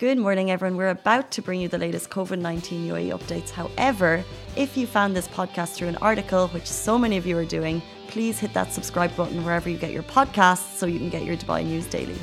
Good morning, everyone. We're about to bring you the latest COVID 19 UAE updates. However, if you found this podcast through an article, which so many of you are doing, please hit that subscribe button wherever you get your podcasts so you can get your Dubai news daily.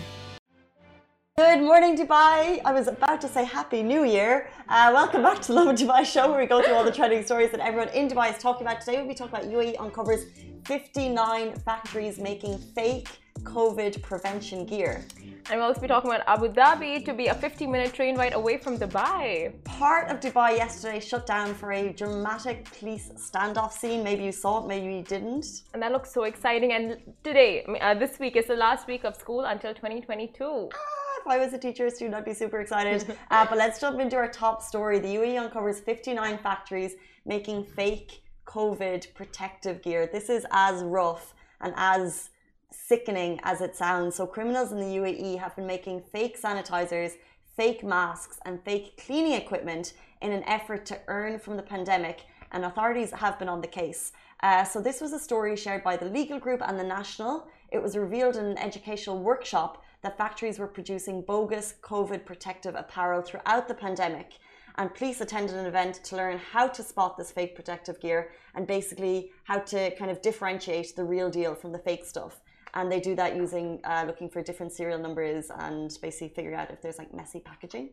Good morning, Dubai. I was about to say Happy New Year. Uh, welcome back to Lovin Dubai show, where we go through all the trending stories that everyone in Dubai is talking about. Today, we'll be talking about UAE uncovers 59 factories making fake COVID prevention gear. And we'll also be talking about Abu Dhabi to be a 50 minute train ride away from Dubai. Part of Dubai yesterday shut down for a dramatic police standoff scene. Maybe you saw it, maybe you didn't. And that looks so exciting. And today, uh, this week, is the last week of school until 2022. Ah, if I was a teacher student, I'd be super excited. uh, but let's jump into our top story. The UAE uncovers 59 factories making fake COVID protective gear. This is as rough and as sickening as it sounds. So, criminals in the UAE have been making fake sanitizers, fake masks, and fake cleaning equipment in an effort to earn from the pandemic, and authorities have been on the case. Uh, so, this was a story shared by the legal group and the National. It was revealed in an educational workshop that factories were producing bogus COVID protective apparel throughout the pandemic. And police attended an event to learn how to spot this fake protective gear and basically how to kind of differentiate the real deal from the fake stuff and they do that using uh, looking for different serial numbers and basically figuring out if there's like messy packaging,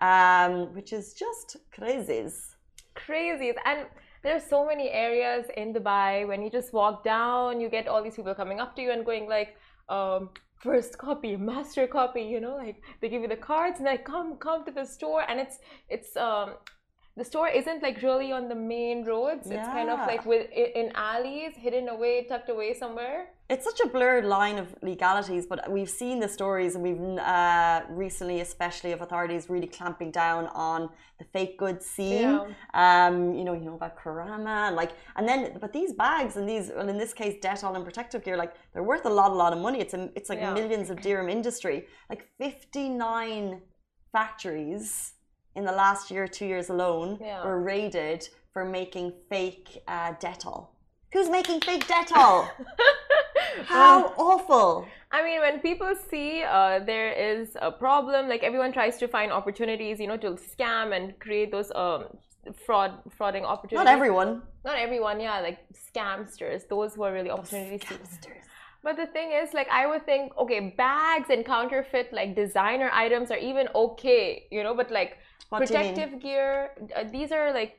um, which is just crazy. Crazy, and there's so many areas in Dubai when you just walk down, you get all these people coming up to you and going like. Um, first copy master copy you know like they give you the cards and like come come to the store and it's it's um the store isn't like really on the main roads. Yeah. It's kind of like with in alleys, hidden away, tucked away somewhere. It's such a blurred line of legalities, but we've seen the stories, and we've uh, recently, especially of authorities really clamping down on the fake goods scene. Yeah. Um, you know, you know about Karama, and like, and then, but these bags and these, well, in this case, Dettol and protective gear, like they're worth a lot, a lot of money. It's a, it's like yeah. millions of dirham industry. Like fifty nine factories in the last year, two years alone, yeah. were raided for making fake uh, Dettol. Who's making fake Dettol? How awful! I mean, when people see uh, there is a problem, like everyone tries to find opportunities, you know, to scam and create those um, fraud, frauding opportunities. Not everyone. Not everyone, yeah, like scamsters. Those were really opportunities. Scamsters. But the thing is, like, I would think, okay, bags and counterfeit, like, designer items are even okay, you know, but like, what protective gear, uh, these are like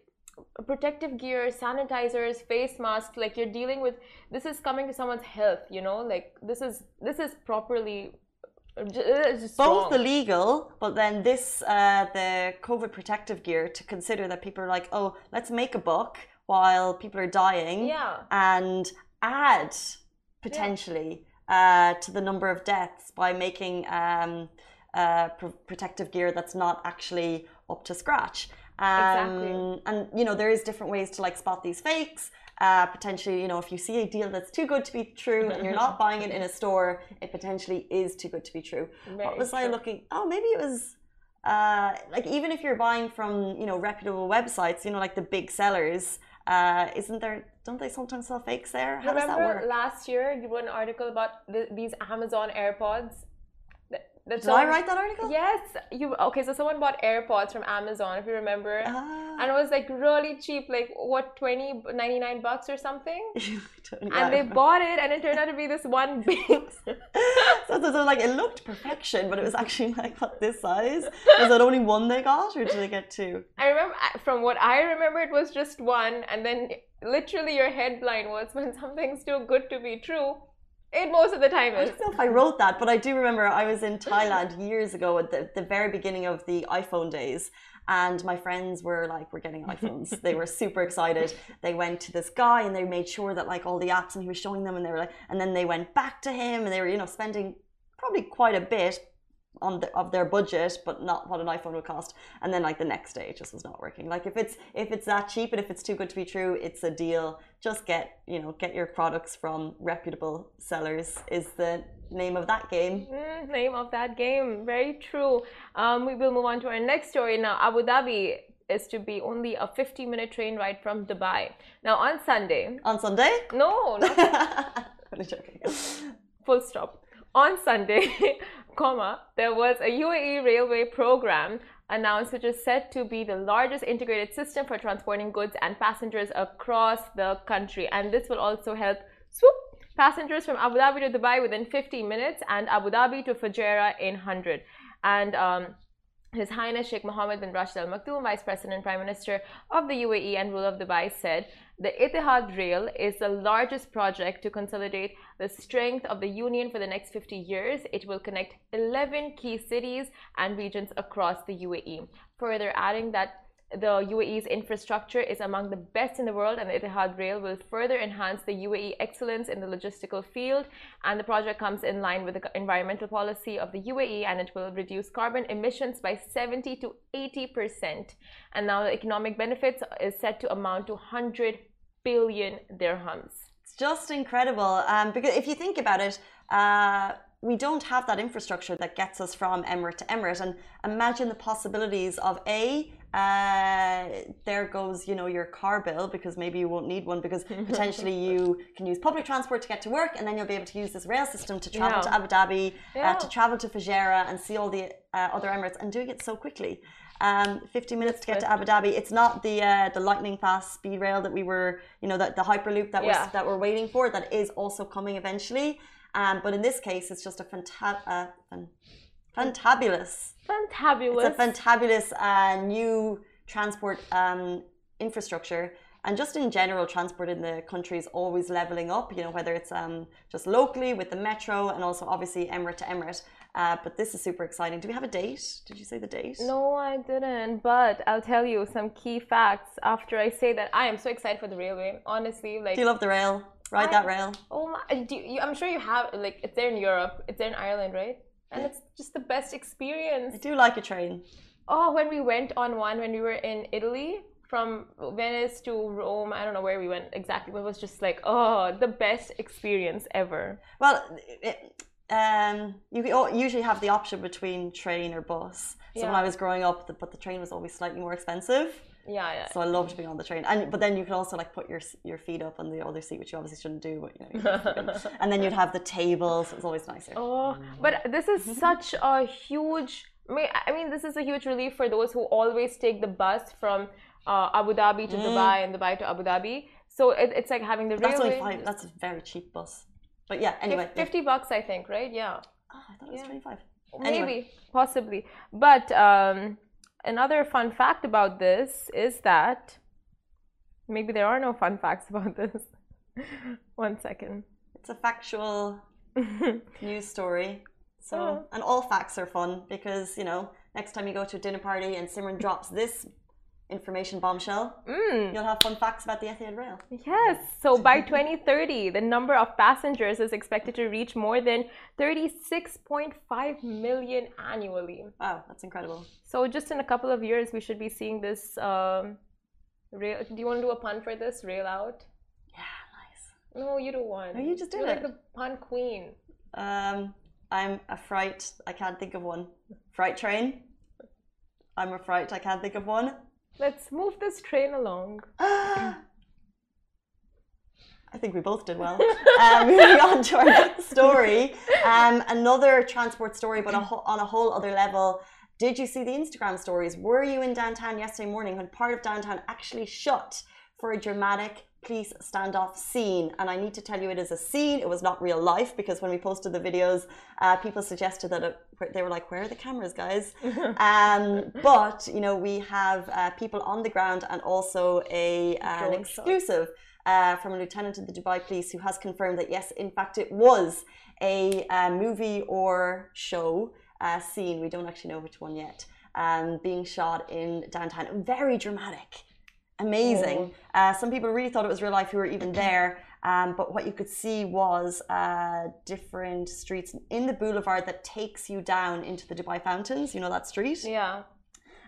protective gear, sanitizers, face masks. Like, you're dealing with this is coming to someone's health, you know, like, this is this is properly uh, both the legal, but then this uh, the COVID protective gear to consider that people are like, oh, let's make a book while people are dying, yeah, and add potentially yeah. uh, to the number of deaths by making um, uh, pr- protective gear that's not actually up to scratch. Um, exactly. And you know there is different ways to like spot these fakes. Uh, potentially, you know, if you see a deal that's too good to be true and you're not buying it in a store, it potentially is too good to be true. Very what was true. I looking? Oh, maybe it was uh, like even if you're buying from you know reputable websites, you know, like the big sellers. Uh, isn't there? Don't they sometimes sell fakes there? How Remember last year you wrote an article about the, these Amazon AirPods did someone, I write that article? Yes. You okay? So someone bought AirPods from Amazon, if you remember, ah. and it was like really cheap, like what 20, 99 bucks or something. and they bought it, and it turned out to be this one big. so, so, so, like it looked perfection, but it was actually like what this size. Was it only one they got, or did they get two? I remember from what I remember, it was just one, and then literally your headline was when something's too good to be true it most of the time is. I don't know if I wrote that, but I do remember I was in Thailand years ago at the, the very beginning of the iPhone days. And my friends were like, we're getting iPhones. they were super excited. They went to this guy and they made sure that like all the apps and he was showing them and they were like, and then they went back to him and they were, you know, spending probably quite a bit on the, of their budget, but not what an iPhone would cost. And then like the next day, it just was not working. Like if it's if it's that cheap and if it's too good to be true, it's a deal. Just get you know get your products from reputable sellers is the name of that game. Mm, name of that game, very true. Um, we will move on to our next story now. Abu Dhabi is to be only a 50 minute train ride from Dubai. Now on Sunday. On Sunday? No, not. Full stop. On Sunday, comma, there was a UAE railway program announced which is said to be the largest integrated system for transporting goods and passengers across the country. And this will also help swoop passengers from Abu Dhabi to Dubai within 50 minutes and Abu Dhabi to Fujairah in 100. And um, his Highness Sheikh Mohammed bin Rashid Al Maktoum, Vice President and Prime Minister of the UAE and ruler of Dubai, said the Etihad Rail is the largest project to consolidate the strength of the Union for the next 50 years. It will connect 11 key cities and regions across the UAE. Further adding that the UAE's infrastructure is among the best in the world, and Etihad Rail will further enhance the UAE excellence in the logistical field. And the project comes in line with the environmental policy of the UAE, and it will reduce carbon emissions by 70 to 80 percent. And now the economic benefits is set to amount to 100 billion dirhams. It's just incredible. Um, because if you think about it. Uh, we don't have that infrastructure that gets us from emirate to emirate and imagine the possibilities of a uh, there goes you know your car bill because maybe you won't need one because potentially you can use public transport to get to work and then you'll be able to use this rail system to travel yeah. to Abu Dhabi, uh, yeah. uh, to travel to Fujairah and see all the uh, other Emirates and doing it so quickly. Um, 50 minutes to get to Abu Dhabi. It's not the uh, the lightning fast speed rail that we were, you know, that the hyperloop that yeah. we're that we're waiting for. That is also coming eventually. Um, but in this case, it's just a fanta- uh, fantabulous. Fantabulous. It's a fantabulous uh, new transport um, infrastructure. And just in general, transport in the country is always leveling up, you know, whether it's um, just locally with the metro and also obviously emirate to emirate. Uh, but this is super exciting. Do we have a date? Did you say the date? No, I didn't. But I'll tell you some key facts after I say that I am so excited for the railway. Honestly, like. Do you love the rail? Ride I, that rail? Oh my! Do you, I'm sure you have. Like, it's there in Europe. It's there in Ireland, right? And it's just the best experience. I do like a train. Oh, when we went on one when we were in Italy from Venice to Rome, I don't know where we went exactly, but it was just like, oh, the best experience ever. Well, it, um, you usually have the option between train or bus. So yeah. when I was growing up, the, but the train was always slightly more expensive. Yeah, yeah. So I loved being on the train, and but then you could also like put your your feet up on the other seat, which you obviously shouldn't do. But you know, and then you'd have the tables. So it was always nicer. Oh, but this is such a huge. I mean, this is a huge relief for those who always take the bus from uh, Abu Dhabi to mm. Dubai and Dubai to Abu Dhabi. So it, it's like having the that's railway. Only five, that's a very cheap bus. But yeah, anyway. 50 yeah. bucks, I think, right? Yeah. Oh, I thought it was yeah. 25. Maybe, anyway. possibly. But um, another fun fact about this is that maybe there are no fun facts about this. One second. It's a factual news story. So, oh. and all facts are fun because, you know, next time you go to a dinner party and Simran drops this information bombshell, mm. you'll have fun facts about the Etihad Rail. Yes. So by 2030, the number of passengers is expected to reach more than 36.5 million annually. Wow, that's incredible. So just in a couple of years, we should be seeing this. Um, rail. Do you want to do a pun for this? Rail out. Yeah, nice. No, you do one. No, you just did You're it. like the pun queen. Um, I'm a fright. I can't think of one. Fright train. I'm a fright. I can't think of one. Let's move this train along. I think we both did well. um, moving on to our next story, um, another transport story, but a on a whole other level. Did you see the Instagram stories? Were you in downtown yesterday morning when part of downtown actually shut for a dramatic police standoff scene. And I need to tell you, it is a scene. It was not real life because when we posted the videos, uh, people suggested that it, they were like, "Where are the cameras, guys?" um, but you know, we have uh, people on the ground and also a uh, an exclusive. Uh, from a lieutenant of the Dubai police who has confirmed that yes, in fact, it was a, uh, movie or show uh, scene. We don't actually know which one yet. Um, being shot in downtown, very dramatic amazing. Oh. Uh, some people really thought it was real life who were even there. Um, but what you could see was uh, different streets in the boulevard that takes you down into the Dubai Fountains. You know that street? Yeah.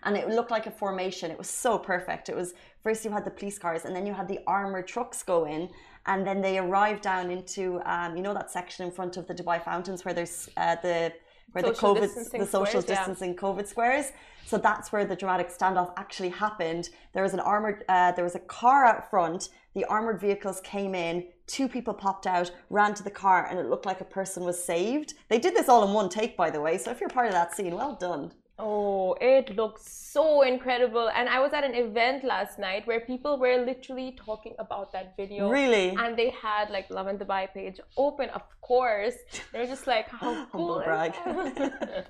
And it looked like a formation. It was so perfect. It was first you had the police cars, and then you had the armored trucks go in, and then they arrived down into um, you know that section in front of the Dubai Fountains where there's uh, the where social the COVID, the social squares, distancing yeah. COVID squares. So that's where the dramatic standoff actually happened. There was an armored, uh, there was a car out front. The armored vehicles came in. Two people popped out, ran to the car, and it looked like a person was saved. They did this all in one take, by the way. So if you're part of that scene, well done. Oh, it looks so incredible. And I was at an event last night where people were literally talking about that video. Really? And they had like Lovin Dubai page open, of course. They're just like, how cool. brag.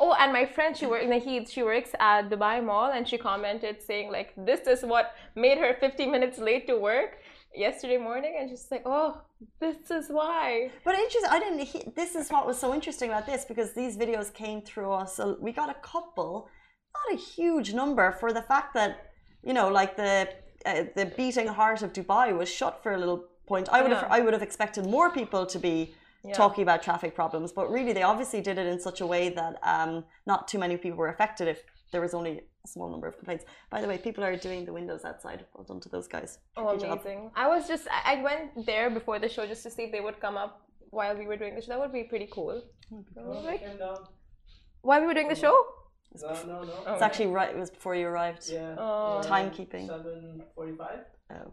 oh, and my friend, she works he she works at Dubai Mall and she commented saying like this is what made her 50 minutes late to work yesterday morning and just like, oh, this is why. But interesting, I didn't. He, this is what was so interesting about this because these videos came through us. So we got a couple, not a huge number, for the fact that you know, like the uh, the beating heart of Dubai was shut for a little point. I would yeah. have I would have expected more people to be. Yeah. talking about traffic problems, but really they obviously did it in such a way that um, not too many people were affected. If there was only small number of complaints. By the way, people are doing the windows outside. Well done to those guys. Oh, amazing! Job. I was just I went there before the show just to see if they would come up while we were doing the show. That would be pretty cool. like, while we were doing the show. No, no, no. It's actually right. It was before you arrived. Yeah. Oh. Timekeeping. Seven forty-five. Oh.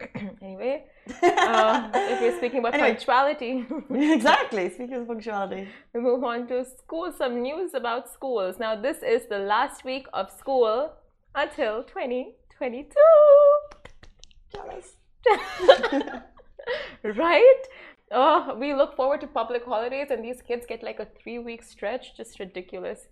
anyway, uh, if we're speaking about anyway, punctuality. exactly, speaking of punctuality. We move on to school, some news about schools. Now, this is the last week of school until 2022. Jealous. right? Oh, we look forward to public holidays and these kids get like a three week stretch. Just ridiculous.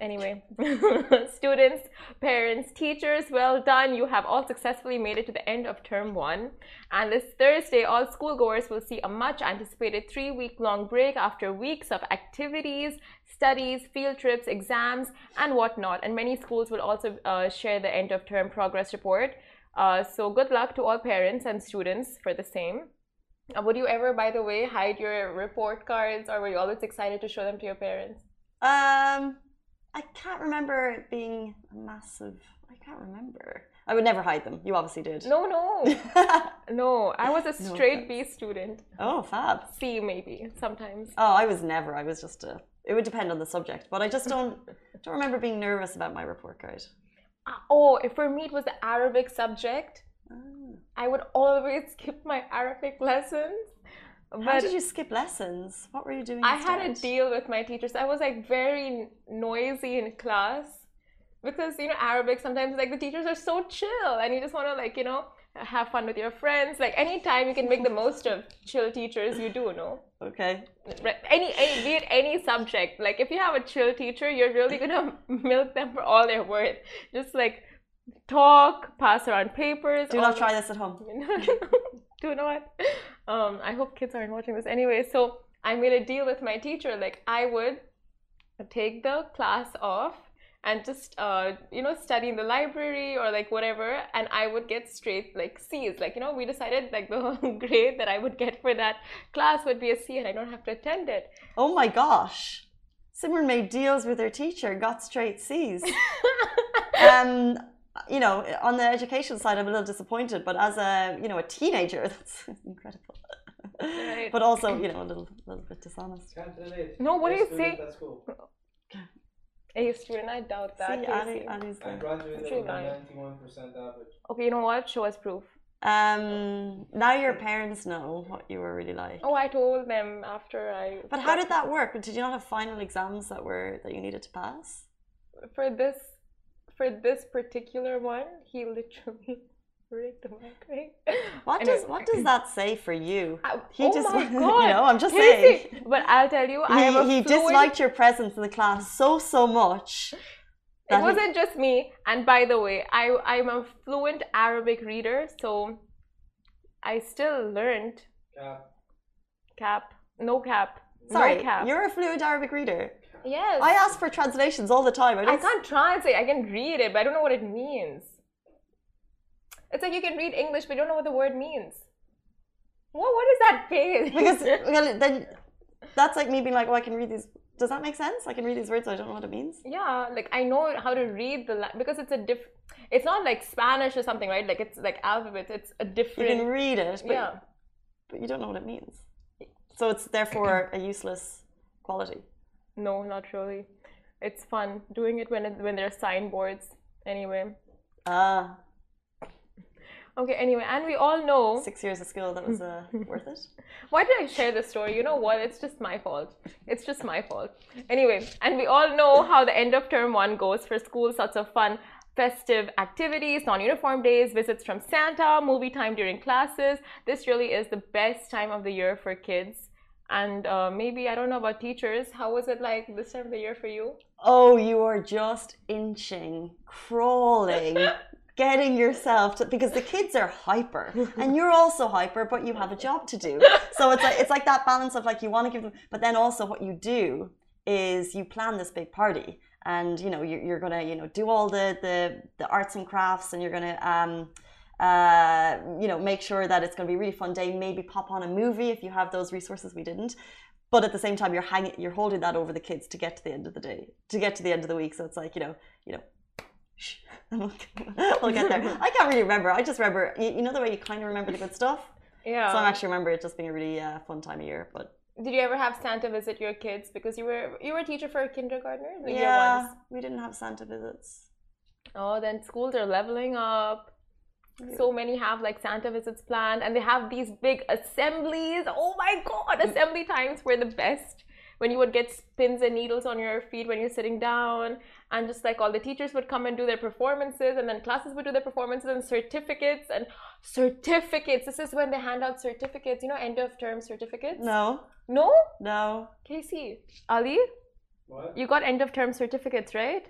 Anyway, students, parents, teachers, well done. You have all successfully made it to the end of term one. And this Thursday, all schoolgoers will see a much anticipated three week long break after weeks of activities, studies, field trips, exams, and whatnot. And many schools will also uh, share the end of term progress report. Uh, so, good luck to all parents and students for the same. Uh, would you ever, by the way, hide your report cards or were you always excited to show them to your parents? Um, I can't remember it being a massive. I can't remember. I would never hide them. You obviously did. No, no, no. I was a straight no B student. Oh, fab. C maybe sometimes. Oh, I was never. I was just a. It would depend on the subject, but I just don't don't remember being nervous about my report card. Uh, oh, if for me it was the Arabic subject. Oh. I would always skip my Arabic lessons but How did you skip lessons? What were you doing? I had a deal with my teachers. I was like very noisy in class because you know Arabic sometimes like the teachers are so chill and you just want to like you know have fun with your friends. Like any time you can make the most of chill teachers, you do. know. Okay. Any, any be it any subject. Like if you have a chill teacher, you're really gonna milk them for all their worth. Just like talk, pass around papers. Do not try this at home. do not. Um, I hope kids aren't watching this anyway. So I made a deal with my teacher. Like I would take the class off and just uh, you know study in the library or like whatever and i would get straight like c's like you know we decided like the grade that i would get for that class would be a c and i don't have to attend it oh my gosh simran made deals with her teacher got straight c's um you know, on the education side, I'm a little disappointed, but as a, you know, a teenager, that's incredible. Right. but also, you know, a little, little bit dishonest. No, what do you say? A student, I doubt that. See, Ali, Ali's I graduated with 91% average. Okay, you know what? Show us proof. Um, now your parents know what you were really like. Oh, I told them after I. But how did that work? Did you not have final exams that were that you needed to pass? For this for this particular one, he literally rigged the mic. What does what does that say for you? Uh, he oh just, my God. you know, I'm just saying. But I'll tell you, he, I am a he fluent... disliked your presence in the class so so much. It wasn't he... just me. And by the way, I I'm a fluent Arabic reader, so I still learned. Cap. Cap. No cap. Sorry, no cap. you're a fluent Arabic reader. Yes. I ask for translations all the time. I, I can't translate. I can read it, but I don't know what it means. It's like you can read English, but you don't know what the word means. What what is that face? Because well, then that's like me being like, oh, I can read these. Does that make sense? I can read these words, I don't know what it means. yeah, like I know how to read the la- because it's a diff. It's not like Spanish or something, right? Like it's like alphabets. It's a different. You can read it, but, yeah. but you don't know what it means. So it's therefore a useless quality. No, not really. It's fun doing it when it, when there are signboards. Anyway. Ah, Okay. Anyway, and we all know. six years of school that was uh, worth it. Why did I share this story? You know what? It's just my fault. It's just my fault. Anyway, and we all know how the end of term one goes for schools. Lots of fun, festive activities, non uniform days, visits from Santa, movie time during classes. This really is the best time of the year for kids. And uh, maybe, I don't know about teachers. How was it like this time of the year for you? Oh, you are just inching, crawling, getting yourself to because the kids are hyper and you're also hyper, but you have a job to do. So it's like it's like that balance of like you want to give them, but then also what you do is you plan this big party and you know you're, you're gonna you know do all the the the arts and crafts and you're gonna um uh, you know, make sure that it's going to be a really fun day. Maybe pop on a movie if you have those resources. We didn't, but at the same time, you're hanging, you're holding that over the kids to get to the end of the day, to get to the end of the week. So it's like you know, you know, we'll get there. I can't really remember. I just remember, you, you know, the way you kind of remember the good stuff. Yeah. So I actually remember it just being a really uh, fun time of year. But Did you ever have Santa visit your kids because you were you were a teacher for a kindergartner? Yeah, we didn't have Santa visits. Oh, then schools are leveling up. So many have like Santa visits planned, and they have these big assemblies. Oh my God, mm. assembly times were the best. When you would get pins and needles on your feet when you're sitting down, and just like all the teachers would come and do their performances, and then classes would do their performances and certificates and certificates. This is when they hand out certificates, you know, end of term certificates. No, No? no. Casey, Ali, What? you got end of term certificates, right?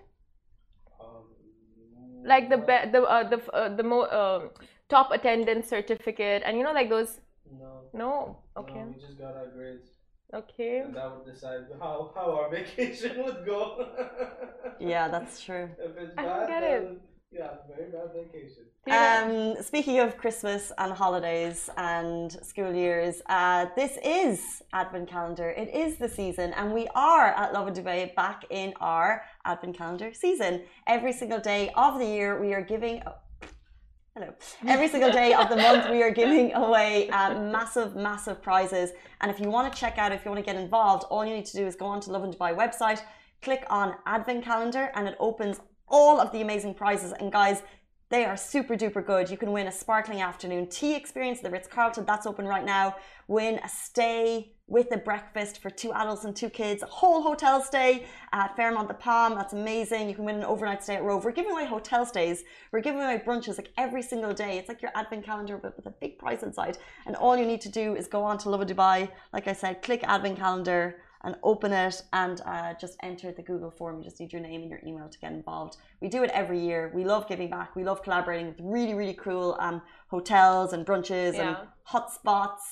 Like the what? be- the uh, the uh, the mo- um top attendance certificate, and you know like those. No. No, okay, No, we just got our grades. okay. And that would decide how, how our vacation would go. Yeah, that's true. If it's I don't get it. Then, yeah, very bad vacation. Um, speaking of Christmas and holidays and school years, uh, this is Advent Calendar. It is the season, and we are at Lovin Dubai back in our Advent Calendar season. Every single day of the year, we are giving. Oh, hello. Every single day of the month, we are giving away uh, massive, massive prizes. And if you want to check out, if you want to get involved, all you need to do is go on to Lovin Dubai website, click on Advent Calendar, and it opens all of the amazing prizes. And guys, they are super duper good. You can win a sparkling afternoon tea experience at the Ritz Carlton. That's open right now. Win a stay with a breakfast for two adults and two kids. A whole hotel stay at Fairmont the Palm. That's amazing. You can win an overnight stay at Rove. We're giving away hotel stays. We're giving away brunches like every single day. It's like your advent calendar, but with a big prize inside. And all you need to do is go on to Love Dubai. Like I said, click advent calendar and open it and uh, just enter the Google form. You just need your name and your email to get involved. We do it every year. We love giving back. We love collaborating with really, really cool um, hotels and brunches and Yeah. hot spots,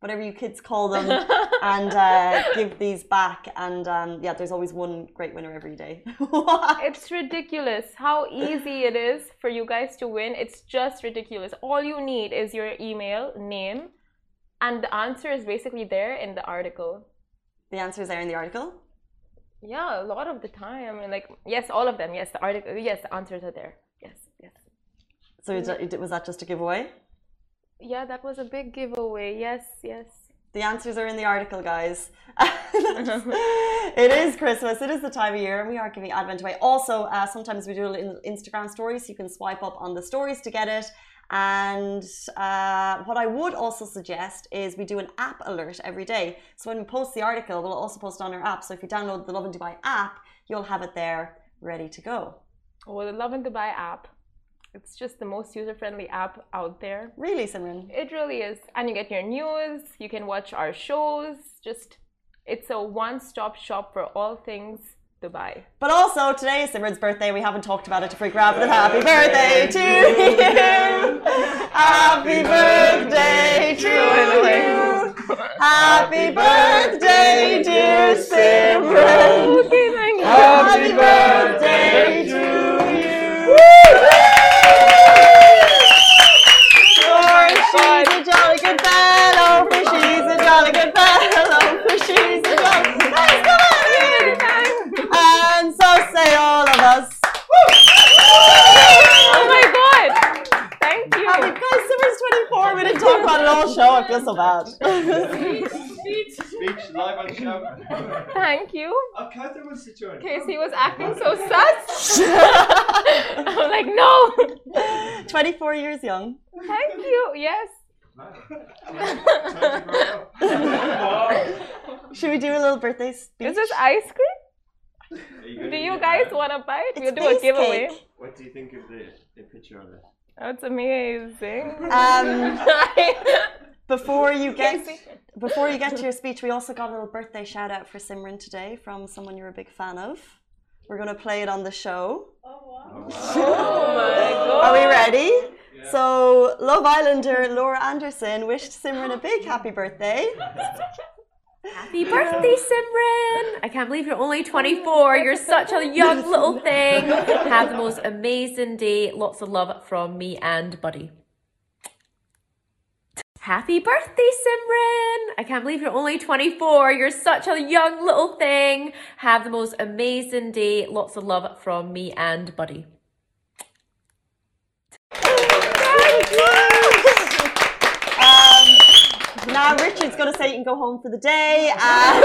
whatever you kids call them, and uh, give these back. And um, yeah, there's always one great winner every day. It's ridiculous how easy it is for you guys to win. It's just ridiculous. All you need is your email, name, and the answer is basically there in the article. The answers are in the article. Yeah, a lot of the time. I mean, like, yes, all of them. Yes, the article. Yes, the answers are there. Yes, yes. So that- was that just a giveaway? Yeah, that was a big giveaway. Yes, yes. The answers are in the article, guys. it is Christmas. It is the time of year, and we are giving Advent away. Also, uh, sometimes we do little Instagram stories. So you can swipe up on the stories to get it. And uh, what I would also suggest is we do an app alert every day. So when we post the article, we'll also post it on our app. So if you download the Lovin Dubai app, you'll have it there ready to go. Oh, the Lovin Dubai app. It's just the most user-friendly app out there. Really, Simran? It really is. And you get your news, you can watch our shows. Just, it's a one stop shop for all things Dubai. But also, today is Simran's birthday. We haven't talked about it to freak her out, but happy birthday to you! Happy birthday to you! Happy birthday, feel so bad. Speech live on show. Thank you. I'll cut them with Casey was acting so sus. I'm like, no. 24 years young. Thank you. Yes. Should we do a little birthday speech? Is this ice cream? Do you guys want to bite? It's We'll do a giveaway. cake. What do you think of the, the picture of it? That's amazing. Um, before you get before you get to your speech, we also got a little birthday shout out for Simran today from someone you're a big fan of. We're gonna play it on the show. Oh, oh my god. Are we ready? So, Love Islander Laura Anderson wished Simran a big happy birthday. Happy birthday, Simran! I can't believe you're only 24. You're such a young little thing. Have the most amazing day. Lots of love from me and Buddy. Happy birthday, Simran! I can't believe you're only 24. You're such a young little thing. Have the most amazing day. Lots of love from me and Buddy. Um, now Richard's gonna say you can go home for the day and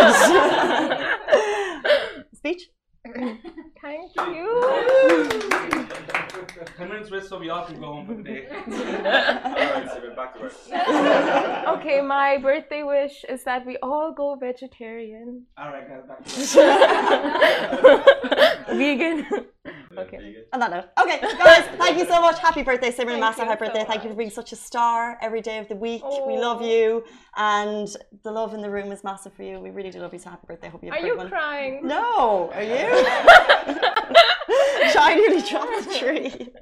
speech. Thank you. Ten minutes rest so we all can go home for the day. Alright, so we're back to work. Okay, my birthday wish is that we all go vegetarian. Alright, guys, back to work. Vegan. Okay. Vegan. On that note, okay, guys, thank you so much. Happy birthday, Simran. Massive you happy so birthday. Thank you for being such a star every day of the week. We love oh. you, and the love in the room is massive for you. We really do love you. So happy birthday. Hope you have Are a great you one. crying? No, are you? Shy nearly dropped the tree.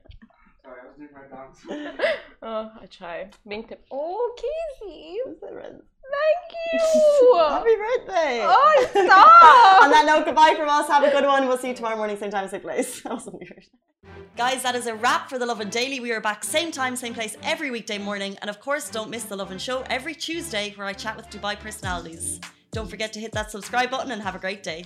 Sorry, I was doing my dance. Oh, I try. Being tip. Oh, Casey. Thank you. Happy birthday. Oh, stop. On that note, goodbye from us. Have a good one. We'll see you tomorrow morning, same time, same place. That was weird. Guys, that is a wrap for The Lovin Daily. We are back same time, same place every weekday morning. And of course, don't miss The Lovin Show every Tuesday where I chat with Dubai personalities. Don't forget to hit that subscribe button and have a great day.